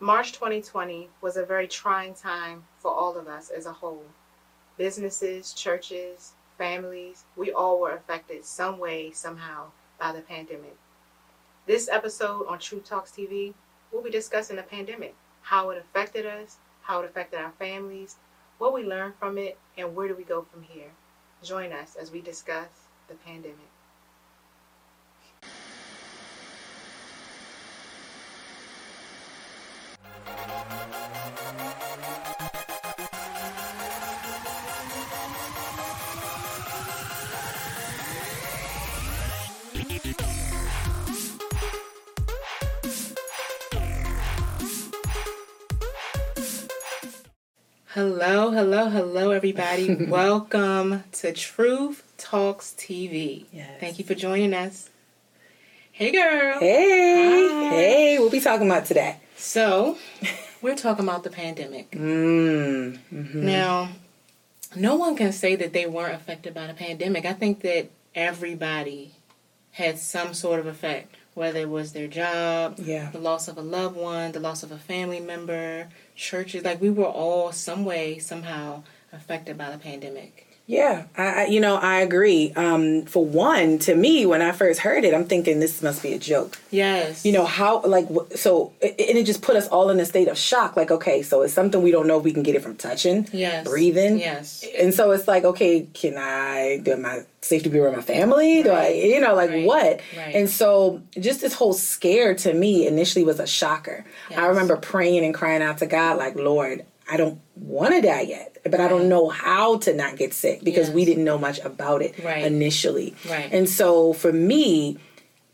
March 2020 was a very trying time for all of us as a whole. Businesses, churches, families, we all were affected some way, somehow by the pandemic. This episode on Truth Talks TV, we'll be discussing the pandemic, how it affected us, how it affected our families, what we learned from it, and where do we go from here. Join us as we discuss the pandemic. Hello, hello, hello, everybody. Welcome to Truth Talks TV. Yes. Thank you for joining us. Hey, girl. Hey, Hi. hey, we'll be talking about today. So, we're talking about the pandemic. Mm. Now, no one can say that they weren't affected by the pandemic. I think that everybody had some sort of effect, whether it was their job, Yeah. the loss of a loved one, the loss of a family member, churches. Like we were all some way, somehow affected by the pandemic. Yeah, I, I, you know, I agree. Um, for one, to me, when I first heard it, I'm thinking this must be a joke. Yes. You know how, like, so, and it just put us all in a state of shock. Like, okay, so it's something we don't know if we can get it from touching, Yes. breathing, Yes. and so it's like, okay, can I do my safety be around my family? Do I, you know, like Right. what? Right. And so just this whole scare to me initially was a shocker. Yes. I remember praying and crying out to God, like, Lord, I don't want to die yet, but I don't know how to not get sick because we didn't know much about it Right. initially. Right. And so for me,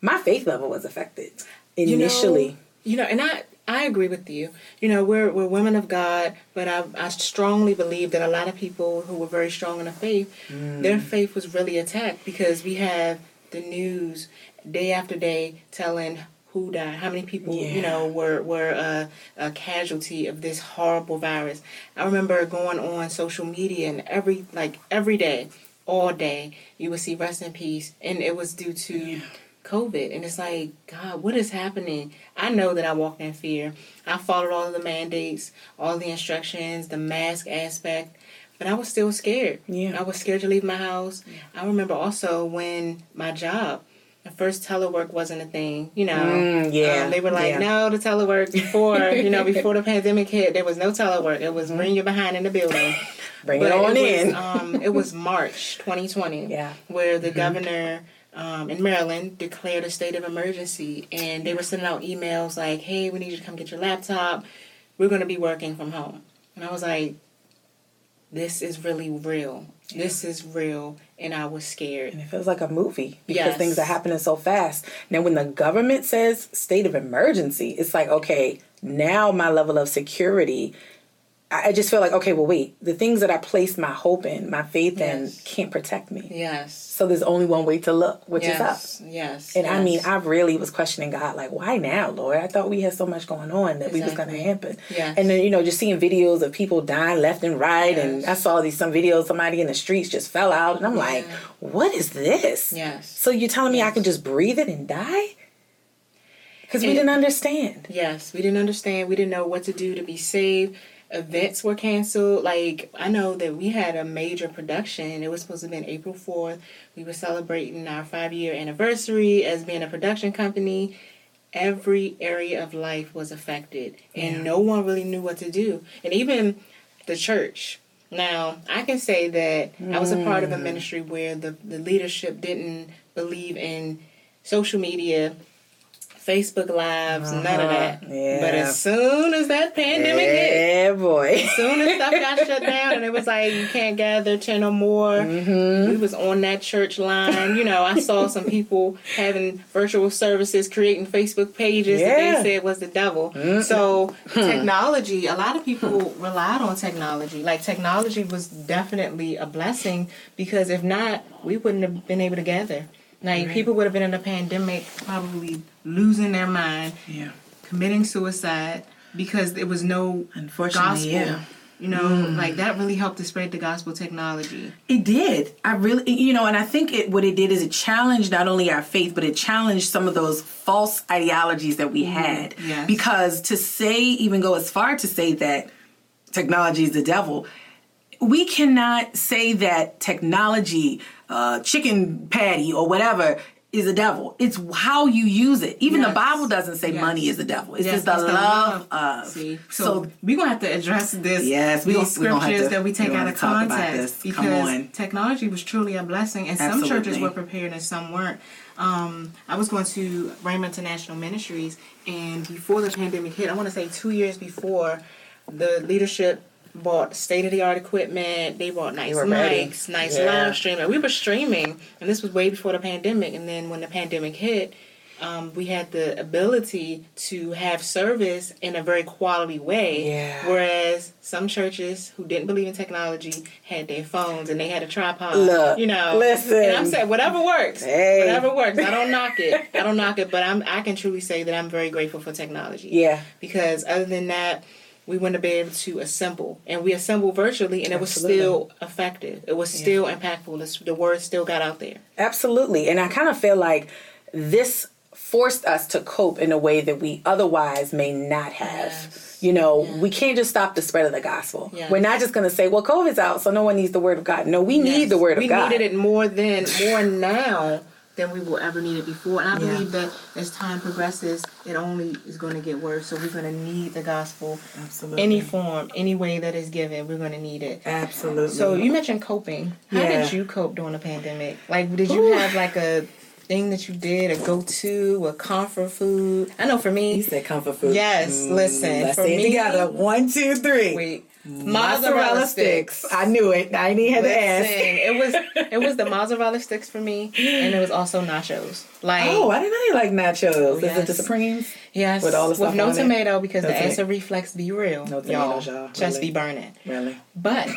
my faith level was affected You know- initially. You know, and I I agree with you. You know, we're we're women of God, but I I strongly believe that a lot of people who were very strong in the faith, mm. their faith was really attacked because we have the news day after day telling who died, how many people you know were were uh, a casualty of this horrible virus. I remember going on social media and every like every day, all day, you would see rest in peace, and it was due to COVID. And it's like, God, what is happening? I know that I walked in fear. I followed all of the mandates, all the instructions, the mask aspect, but I was still scared. Yeah. I was scared to leave my house. I remember also when my job, at first telework wasn't a thing, you know. Mm, yeah, Um, they were like, yeah. no, the telework before, you know, before the pandemic hit, there was no telework. It was bring your behind in the building. Bring But it on was, in. um, it was March 2020 Yeah. where the governor um, in Maryland declared a state of emergency, and they were sending out emails like, "Hey, we need you to come get your laptop. We're going to be working from home." And I was like, "This is really real. This is real," and I was scared. And it feels like a movie because Yes. things are happening so fast. Now, when the government says state of emergency, it's like, okay, now my level of security, I just feel like, okay, well, wait, the things that I placed my hope in, my faith in, can't protect me. Yes. So there's only one way to look, which is up. yes. Yes. And I mean, I really was questioning God, like, why now, Lord? I thought we had so much going on that we was going to happen. Yes. And then, you know, just seeing videos of people dying left and right. And I saw these some videos, somebody in the streets just fell out. And I'm like, what is this? Yes. So you're telling me I can just breathe it and die? Because we didn't understand. Yes, we didn't understand. We didn't know what to do to be safe. Events were canceled. Like I know that we had a major production. It was supposed to be on April fourth. We were celebrating our five year anniversary as being a production company. Every area of life was affected, and Yeah. no one really knew what to do. And even the church. Now I can say that I was a part of a mm. ministry where the the leadership didn't believe in social media. Facebook Lives, none of that. Uh-huh. Yeah. But as soon as that pandemic hit, Yeah, boy. as soon as stuff got shut down and it was like you can't gather ten or more, Mm-hmm. we was on that church line. You know, I saw some people having virtual services, creating Facebook pages that they said was the devil. So technology, a lot of people relied on technology. Like technology was definitely a blessing because if not, we wouldn't have been able to gather. Like people would have been in a pandemic, probably losing their mind, Yeah. committing suicide because there was no Unfortunately, gospel. yeah. You know, mm. like that really helped to spread the gospel technology. It did. I really, you know, and I think it what it did is it challenged not only our faith, but it challenged some of those false ideologies that we mm-hmm. had. Yes. Because to say, even go as far to say that technology is the devil, we cannot say that technology, uh, chicken patty or whatever is a devil. It's how you use it. Even yes. the Bible doesn't say yes. money is a devil. It's yes, just the, it's the love, love, of. See, so, so we're gonna have to address this. Yes, we these scriptures to, that we take out of context because technology was truly a blessing, and Absolutely. some churches were prepared and some weren't. Um, I was going to Rainbow International Ministries, and before the pandemic hit, I want to say two years before, the leadership bought state of the art equipment. They bought nice mics, nice yeah. live streaming. We were streaming, and this was way before the pandemic. And then when the pandemic hit, um, we had the ability to have service in a very quality way. Yeah. Whereas some churches who didn't believe in technology had their phones and they had a tripod. Look, you know, listen. And I'm saying whatever works, hey. whatever works. I don't knock it. I don't knock it, but I'm I can truly say that I'm very grateful for technology. Yeah. Because other than that we wouldn't have been able to assemble. And we assembled virtually, and it Absolutely. was still effective. It was yeah. still impactful. The word still got out there. Absolutely. And I kind of feel like this forced us to cope in a way that we otherwise may not have. Yes. You know, yes. we can't just stop the spread of the gospel. Yes. We're not just going to say, "Well, COVID's out, so no one needs the word of God." No, we need the word of we God. We needed it more than more now than we will ever need it before. And I yeah. believe that as time progresses, it only is going to get worse. So we're going to need the gospel, absolutely, any form, any way that is given. We're going to need it, absolutely. So you mentioned coping. How yeah. did you cope during the pandemic? Like, did you Ooh. have like a thing that you did, a go to, a comfort food? I know for me, you said comfort food. Yes, mm, listen. Let's for say me, together. One, two, three. Wait mozzarella, sticks. sticks. I knew it. I didn't have to ask. It was it was the mozzarella sticks for me, and it was also nachos. Like oh, I didn't know you like nachos. Yes. Is it the Supremes? Yes, with all the stuff with no tomato it? because the acid reflex be real. No tomatoes, y'all. y'all. Just really? be burning. Really, but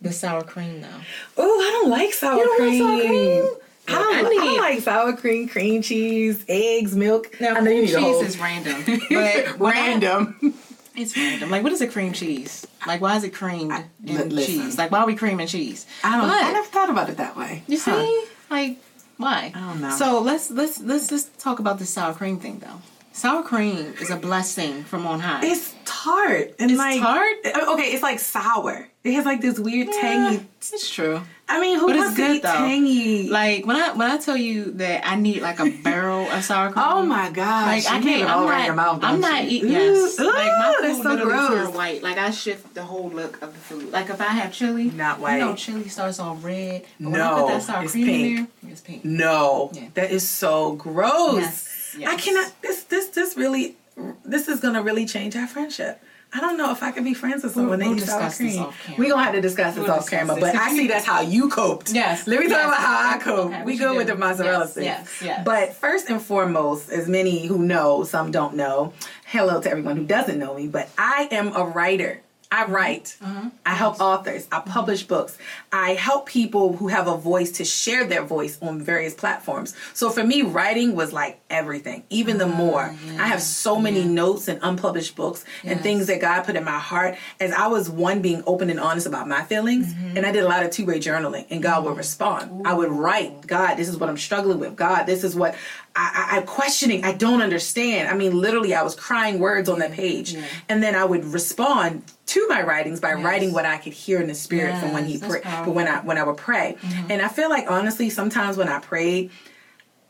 the sour cream though. Oh, I don't like sour you cream. Like sour cream? I don't, I, need, I don't like sour cream, cream cheese, eggs, milk. Now, cream cheese is random, but random. It's random. Like, what is a cream cheese? Like, why is it creamed I, in listen, cheese? Like, why are we creaming cheese? I don't. But, I never thought about it that way. You see, huh. like, why? I don't know. So let's let's let's just talk about the sour cream thing, though. Sour cream is a blessing from on high. It's tart and it's like tart. Okay, it's like sour. It has like this weird yeah, tangy. It's true. I mean, who but wants to eat though. tangy? Like when I when I tell you that I need like a barrel of sour cream. Oh my gosh! Like I can't. I'm not. Your mouth, I'm not eating. Yes. Ooh, like my food so literally gross. white. Like I shift the whole look of the food. Like if I have chili, not white. You know, chili starts all red. But no, when I put that sour cream pink. in there, it's pink. No, yeah. that is so gross. Yes. yes. I cannot. This this this really. This is gonna really change our friendship. I don't know if I could be friends with someone we'll, we'll that eats sour cream. We're gonna have to discuss this we'll off camera, this. but I see that's how you coped. Yes. Let me yes. talk about how I cope. Okay, we go with the mozzarella yes, sticks. Yes, yes. But first and foremost, as many who know, some don't know, hello to everyone who doesn't know me, but I am a writer. I write. Uh-huh. I help authors. I publish books. I help people who have a voice to share their voice on various platforms. So for me, writing was like everything, even the ah, more. Yeah. I have so many yeah. notes and unpublished books yes. and things that God put in my heart. As I was one being open and honest about my feelings, mm-hmm. and I did a lot of two way journaling, and God mm-hmm. would respond. Ooh. I would write, God, this is what I'm struggling with. God, this is what I, I, am questioning. I don't understand. I mean, literally, I was crying words on that page, yeah. and then I would respond to my writings by yes. writing what I could hear in the spirit yes, from when he prayed, but when I when I would pray. Mm-hmm. And I feel like honestly, sometimes when I prayed,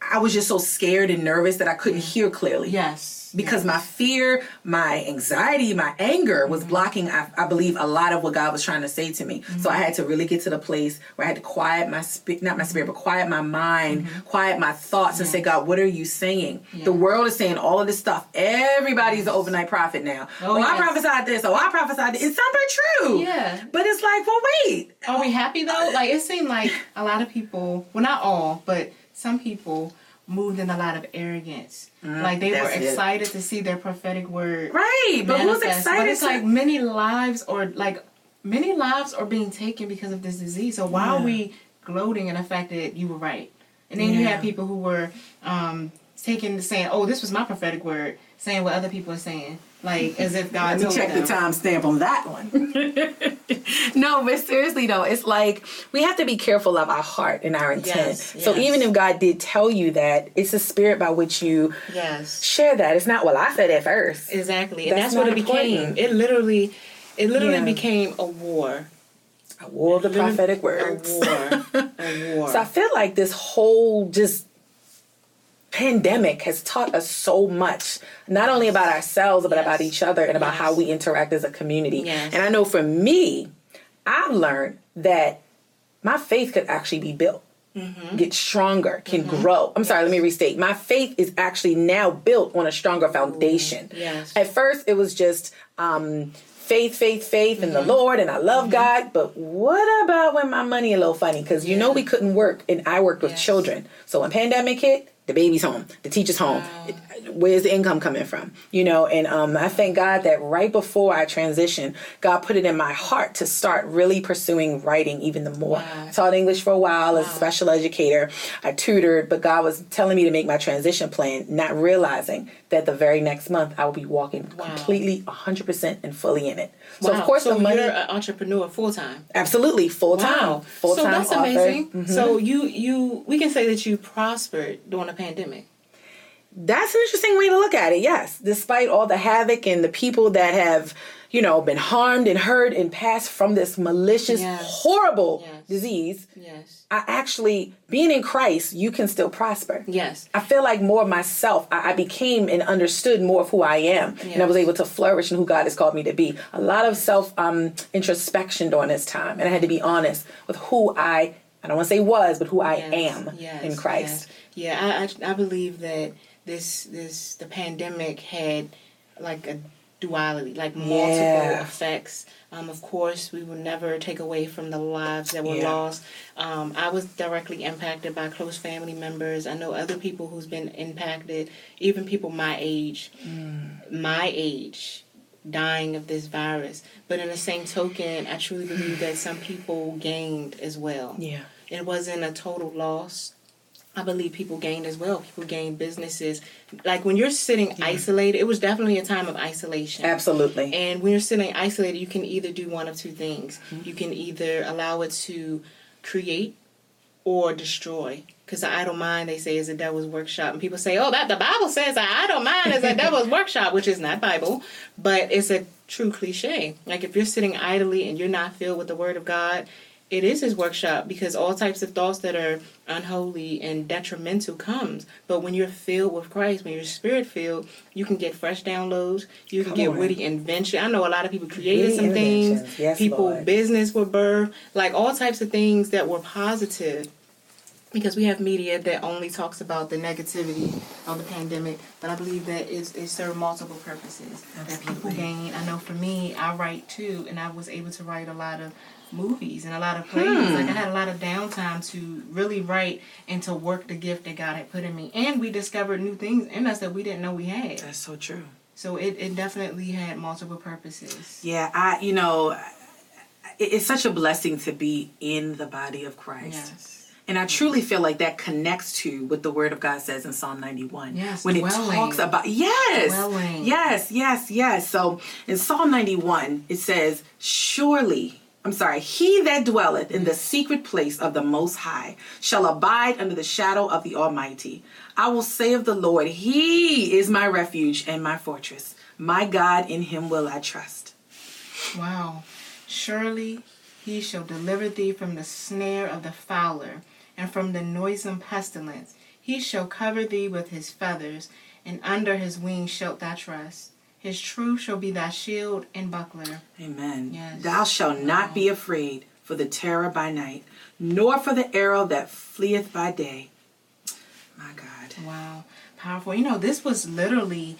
I was just so scared and nervous that I couldn't hear clearly. Yes because my fear, my anxiety, my anger was mm-hmm. blocking, I, I, believe, a lot of what God was trying to say to me. Mm-hmm. So I had to really get to the place where I had to quiet my spirit, not my spirit, but quiet my mind, mm-hmm. quiet my thoughts, and say, God, what are you saying? The world is saying all of this stuff. Everybody's yes. an overnight prophet now. Oh, oh yes. I prophesied this. Oh, I prophesied this. It's not very true. Yeah. But it's like, well, wait. Are we happy though? Like it seemed like a lot of people, well, not all, but some people moved in a lot of arrogance. Mm, like they were excited it. to see their prophetic word. Right, but who's excited? But it's to... like many lives or like many lives are being taken because of this disease. So why yeah. are we gloating in the fact that you were right? And then yeah. you have people who were um, taking saying, oh, this was my prophetic word, saying what other people are saying. Like as if God Let me told check them. the timestamp on that one. no, but seriously though, it's like we have to be careful of our heart and our intent. Yes, So even if God did tell you that, it's the spirit by which you Yes. share that. It's not well I said at first. Exactly. And That's that's, what not it became. important. It literally it literally Yeah. became a war. A war of the Literally prophetic A words. war. a war. So I feel like this whole just pandemic has taught us so much, not only about ourselves, but Yes. about each other and about Yes. how we interact as a community. Yes. And I know for me, I've learned that my faith could actually be built. Mm-hmm. Get stronger, can grow. I'm sorry, let me restate. My faith is actually now built on a stronger foundation. yes. At first, it was just um, faith, faith, faith in the Mm-hmm. Lord, and I love God. But what about when my money a little funny? Because you know we couldn't work, and I worked with Yes. children. So when pandemic hit, the baby's home, the teacher's home. It- Where's the income coming from? You know, and um, I thank God that right before I transitioned, God put it in my heart to start really pursuing writing even the more. Wow. I taught English for a while as a special educator. I tutored, but God was telling me to make my transition plan, not realizing that the very next month I will be walking Wow. completely 100% and fully in it. So Wow. of course so the money you're an entrepreneur full time. absolutely full time. Wow. Full so that's author. amazing. Mhm. So you you we can say that you prospered during the pandemic. That's an interesting way to look at it. Yes, despite all the havoc and the people that have, you know, been harmed and hurt and passed from this malicious, Yes. horrible Yes. disease, Yes. I actually being in Christ, you can still prosper. Yes. I feel like more of myself. I, I became and understood more of who I am, and I was able to flourish in who God has called me to be. A lot of self um, introspection during this time, and I had to be honest with who I. I don't want to say was, but who I am yes, in Christ. yes. Yeah, I, I I believe that this this the pandemic had like a duality, like multiple Yeah. effects. Um, of course, we will never take away from the lives that were Yeah. lost. Um, I was directly impacted by close family members. I know other people who's been impacted, even people my age, Mm. my age, dying of this virus. But in the same token, I truly believe that some people gained as well Yeah. it wasn't a total loss. I believe people gained as well. People gained businesses. Like when you're sitting isolated, it was definitely a time of isolation. Absolutely. And when you're sitting isolated, you can either do one of two things. Mm-hmm. You can either allow it to create or destroy. Because the idle mind, they say, is the devil's workshop. And people say, oh, that the Bible says the idle mind is the devil's workshop, which is not Bible, but it's a true cliche. Like if you're sitting idly and you're not filled with the word of God, it is his workshop because all types of thoughts that are unholy and detrimental comes. But when you're filled with Christ, when you're spirit filled, you can get fresh downloads. You can Come get on. witty invention. I know a lot of people created Witty some things. Yes, people Lord. business were birthed, like all types of things that were positive. Because we have media that only talks about the negativity of the pandemic, but I believe that it's, it served multiple purposes that people gain. I know for me, I write too, and I was able to write a lot of movies and a lot of plays. Hmm. Like I had a lot of downtime to really write and to work the gift that God had put in me. And we discovered new things in us that we didn't know we had. That's so true. So it, it definitely had multiple purposes. Yeah, I you know, it- it's such a blessing to be in the body of Christ. Yes. And I truly feel like that connects to what the Word of God says in Psalm 91. Yes, when it talks about, yes, Dwelling. yes, yes, yes. So in Psalm 91, it says, Surely, I'm sorry, he that dwelleth in the secret place of the Most High shall abide under the shadow of the Almighty. I will say of the Lord, He is my refuge and my fortress. My God, in Him will I trust. Wow. Surely he shall deliver thee from the snare of the fowler and from the noisome pestilence. He shall cover thee with his feathers, and under his wings shalt thou trust. His truth shall be thy shield and buckler. Amen. Yes. Thou shalt not be afraid for the terror by night, nor for the arrow that fleeth by day. My God. Wow. Powerful. You know, this was literally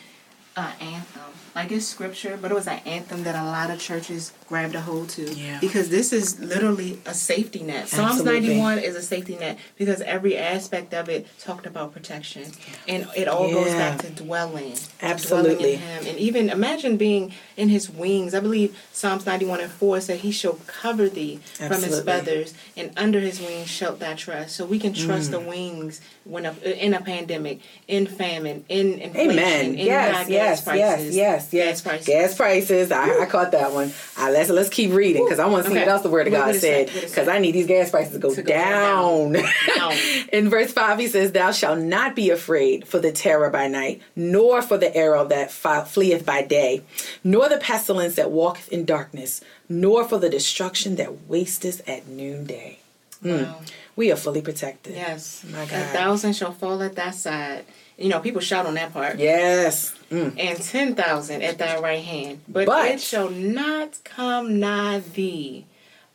an anthem. Like it's scripture, but it was an anthem that a lot of churches grabbed a hold to. Yeah. Because this is literally a safety net. Psalms 91 is a safety net because every aspect of it talked about protection. And it all goes back to dwelling. to Absolutely. Dwelling in Him. And even imagine being in His wings. I believe Psalms 91 and 4 said, He shall cover thee from His feathers, and under His wings shalt thou trust. So we can trust Mm. the wings when a, in a pandemic, in famine, in inflation, Amen. in Yes, gas yes, prices. yes, yes, yes. Gas prices. Gas prices. I, I caught that one. Uh, let's let's keep reading because I want to see Okay. what else the Word of God said say? What it because? I need these gas prices to go, To go down. down. Down. In verse five, he says, "Thou shalt not be afraid for the terror by night, nor for the arrow that fi- fleeth by day, nor the pestilence that walketh in darkness, nor for the destruction that wasteth at noonday." Mm. Wow. We are fully protected. Yes. My God. A thousand shall fall at thy side. You know, people shout on that part. Yes. Mm. And ten thousand at thy right hand. But, But- it shall not come nigh thee.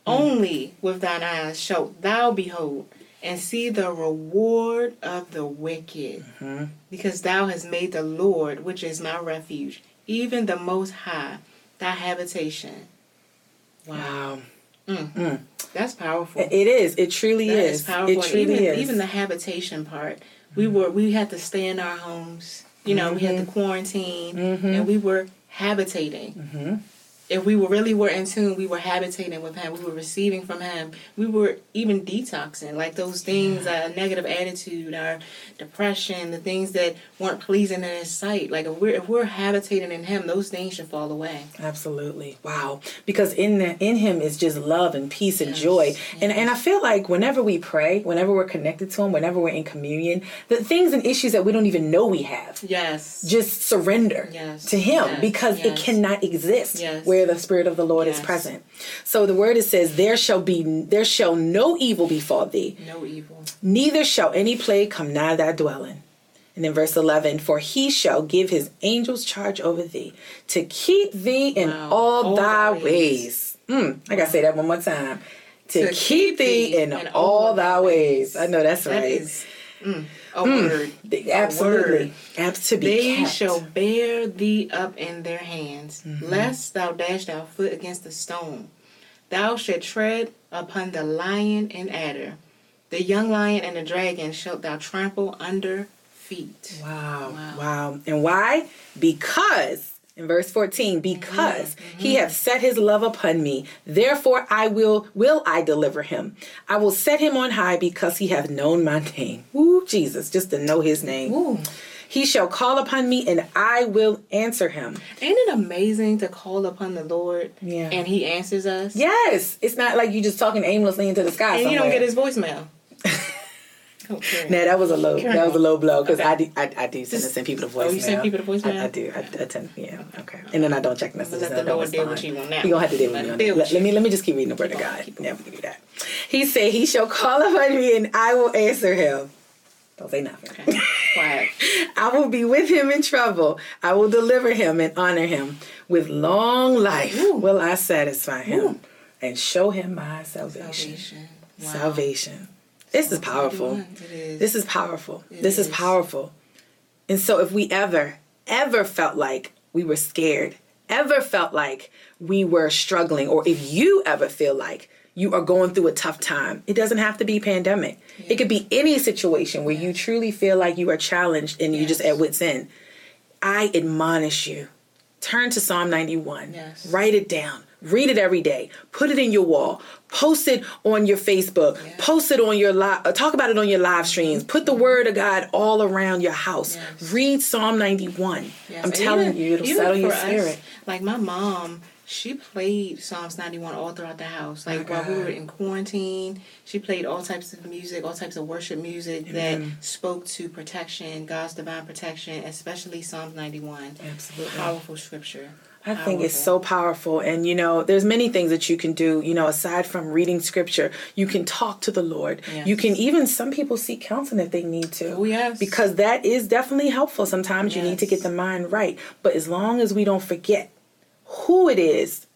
Only with thine eyes shalt thou behold and see the reward of the wicked. Mm-hmm. Because thou hast made the Lord, which is my refuge, even the Most High, thy habitation. Wow. Mm-hmm. Mm. That's powerful. It is. It truly That is. is powerful. It truly even, is. even the habitation part, we mm-hmm. were we had to stay in our homes. You know, we had Mm-hmm. to quarantine, mm-hmm. and we were habitating. If we were really were in tune, we were habitating with Him. We were receiving from Him. We were even detoxing, like those things, uh, negative attitude, our depression, the things that weren't pleasing in His sight. Like if we're if we're habitating in Him, those things should fall away. Absolutely. Wow. Because in the, in him is just love and peace and Yes, joy. And and I feel like whenever we pray, whenever we're connected to him, whenever we're in communion, the things and issues that we don't even know we have, Yes. just surrender Yes, to him yes, because it cannot exist Yes. where the spirit of the Lord is present. So the word it says there shall be there shall no evil befall thee, No evil. neither shall any plague come nigh thy dwelling. And in verse 11, for he shall give his angels charge over thee to keep thee in Wow. all, All thy ways. ways. Mm, I got to say that one more time. To, To keep thee in, all thy ways. I know that's That right. is mm, a word. The- Absolutely. word. Be They kept. shall bear thee up in their hands, Mm-hmm. lest thou dash thy foot against a stone. Thou shalt tread upon the lion and adder. The young lion and the dragon shalt thou trample under feet. Wow, Wow. wow. And why? Because, in verse 14, mm-hmm. because he mm-hmm. hath set his love upon me, therefore I will will I deliver him. I will set him on high because he hath known my name. Ooh, Jesus, just to know his name. Ooh. He shall call upon me and I will answer him. Ain't it amazing to call upon the Lord Yeah. and he answers us? Yes, it's not like you just talking aimlessly into the sky. And you don't get his voicemail. okay. Nah, that was a low. That was a low blow because Okay. I do. I, I do send, oh, send people to voicemail. Oh, you send people to voicemail? I, I do. I, I tend. Yeah. Okay. And then I don't check messages. let the Lord deal with you on that You gonna have to deal with me on that. Let, let me let me just keep reading the word of God. Yeah, we can do that. He said, "He shall call upon me, and I will answer him." Don't say nothing. Okay. Quiet. I will be with him in trouble. I will deliver him and honor him. With long life Ooh. will I satisfy him and show him my salvation. Salvation. Wow. Salvation. This is powerful. It is. This is powerful. It this is. is. powerful. And so if we ever, ever felt like we were scared, ever felt like we were struggling, or if you ever feel like you are going through a tough time, it doesn't have to be pandemic. It could be any situation where you truly feel like you are challenged and you just at wit's end. I admonish you. Turn to Psalm 91. Yes. Write it down. Read it every day. Put it in your wall. Post it on your Facebook. Yeah. Post it on your live. Uh, talk about it on your live streams. Put the word of God all around your house. Yes. Read Psalm 91. Yes, I'm and telling even- you, it'll settle your for us, spirit. like my mom, she played Psalms 91 all throughout the house. Like while we were in quarantine, she played all types of music, all types of worship music that spoke to protection, God's divine protection, especially Psalms 91. Absolutely. Powerful scripture. I think it's Powerful. so powerful. And, you know, there's many things that you can do, you know, aside from reading scripture. You can talk to the Lord. Yes. You can even, some people seek counseling if they need to. Oh, yes. Because that is definitely helpful. Sometimes you need to get the mind right. But as long as we don't forget who it is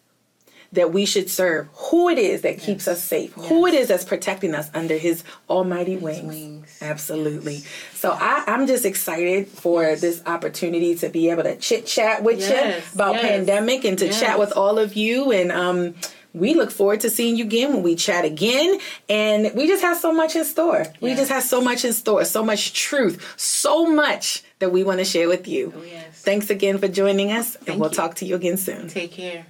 that we should serve, who it is that keeps us safe, who it is that's protecting us under his almighty wings. wings. Absolutely. So I, I'm just excited for this opportunity to be able to chit chat with Yes, you about yes, pandemic and to yes. chat with all of you. And um, we look forward to seeing you again when we chat again. And we just have so much in store. We just have so much in store, so much truth, so much that we want to share with you. Oh, yes. Thanks again for joining us, and we'll you. talk to you again soon. Take care.